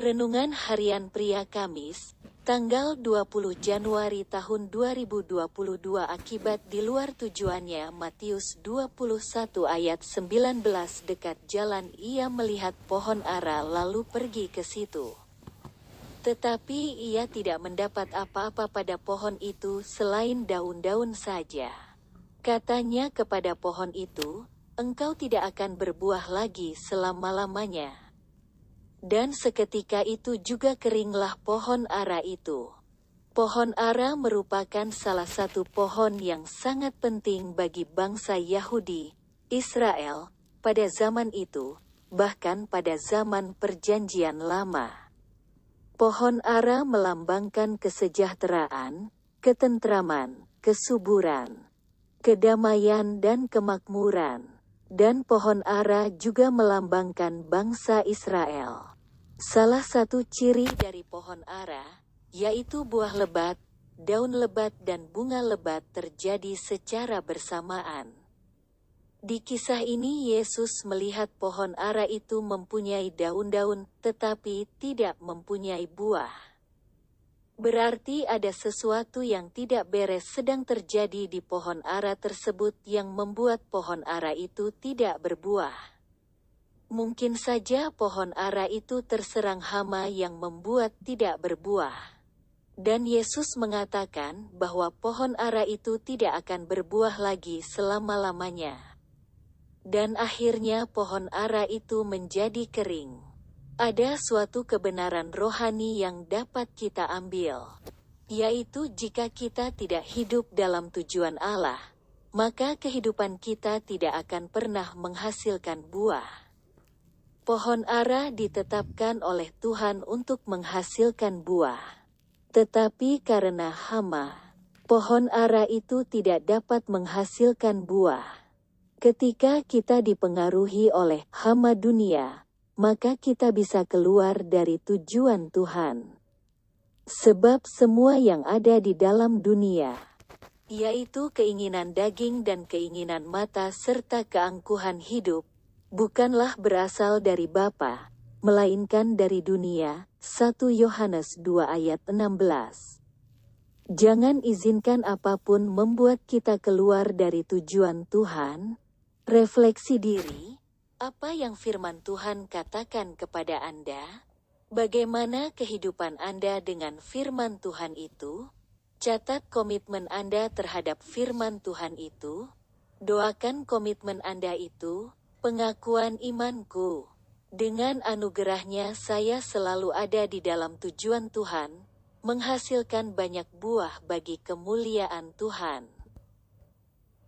Renungan Harian Pria Kamis, tanggal 20 Januari tahun 2022 akibat di luar tujuannya Matius 21 ayat 19 dekat jalan ia melihat pohon ara lalu pergi ke situ. Tetapi ia tidak mendapat apa-apa pada pohon itu selain daun-daun saja. Katanya kepada pohon itu, engkau tidak akan berbuah lagi selama-lamanya. Dan seketika itu juga keringlah pohon ara itu. Pohon ara merupakan salah satu pohon yang sangat penting bagi bangsa Yahudi, Israel, pada zaman itu, bahkan pada zaman Perjanjian Lama. Pohon ara melambangkan kesejahteraan, ketentraman, kesuburan, kedamaian dan kemakmuran. Dan pohon ara juga melambangkan bangsa Israel. Salah satu ciri dari pohon ara, yaitu buah lebat, daun lebat dan bunga lebat terjadi secara bersamaan. Di kisah ini Yesus melihat pohon ara itu mempunyai daun-daun tetapi tidak mempunyai buah. Berarti ada sesuatu yang tidak beres sedang terjadi di pohon ara tersebut yang membuat pohon ara itu tidak berbuah. Mungkin saja pohon ara itu terserang hama yang membuat tidak berbuah. Dan Yesus mengatakan bahwa pohon ara itu tidak akan berbuah lagi selama-lamanya dan akhirnya pohon ara itu menjadi kering. Ada suatu kebenaran rohani yang dapat kita ambil, yaitu jika kita tidak hidup dalam tujuan Allah, maka kehidupan kita tidak akan pernah menghasilkan buah. Pohon ara ditetapkan oleh Tuhan untuk menghasilkan buah, tetapi karena hama, pohon ara itu tidak dapat menghasilkan buah. Ketika kita dipengaruhi oleh hama dunia, maka kita bisa keluar dari tujuan Tuhan. Sebab semua yang ada di dalam dunia, yaitu keinginan daging dan keinginan mata serta keangkuhan hidup, bukanlah berasal dari Bapa, melainkan dari dunia. 1 Yohanes 2 ayat 16 Jangan izinkan apa pun membuat kita keluar dari tujuan Tuhan, Refleksi diri, apa yang firman Tuhan katakan kepada Anda? Bagaimana kehidupan Anda dengan firman Tuhan itu? Catat komitmen Anda terhadap firman Tuhan itu. Doakan komitmen Anda itu, pengakuan imanku. Dengan anugerahnya saya selalu ada di dalam tujuan Tuhan, menghasilkan banyak buah bagi kemuliaan Tuhan.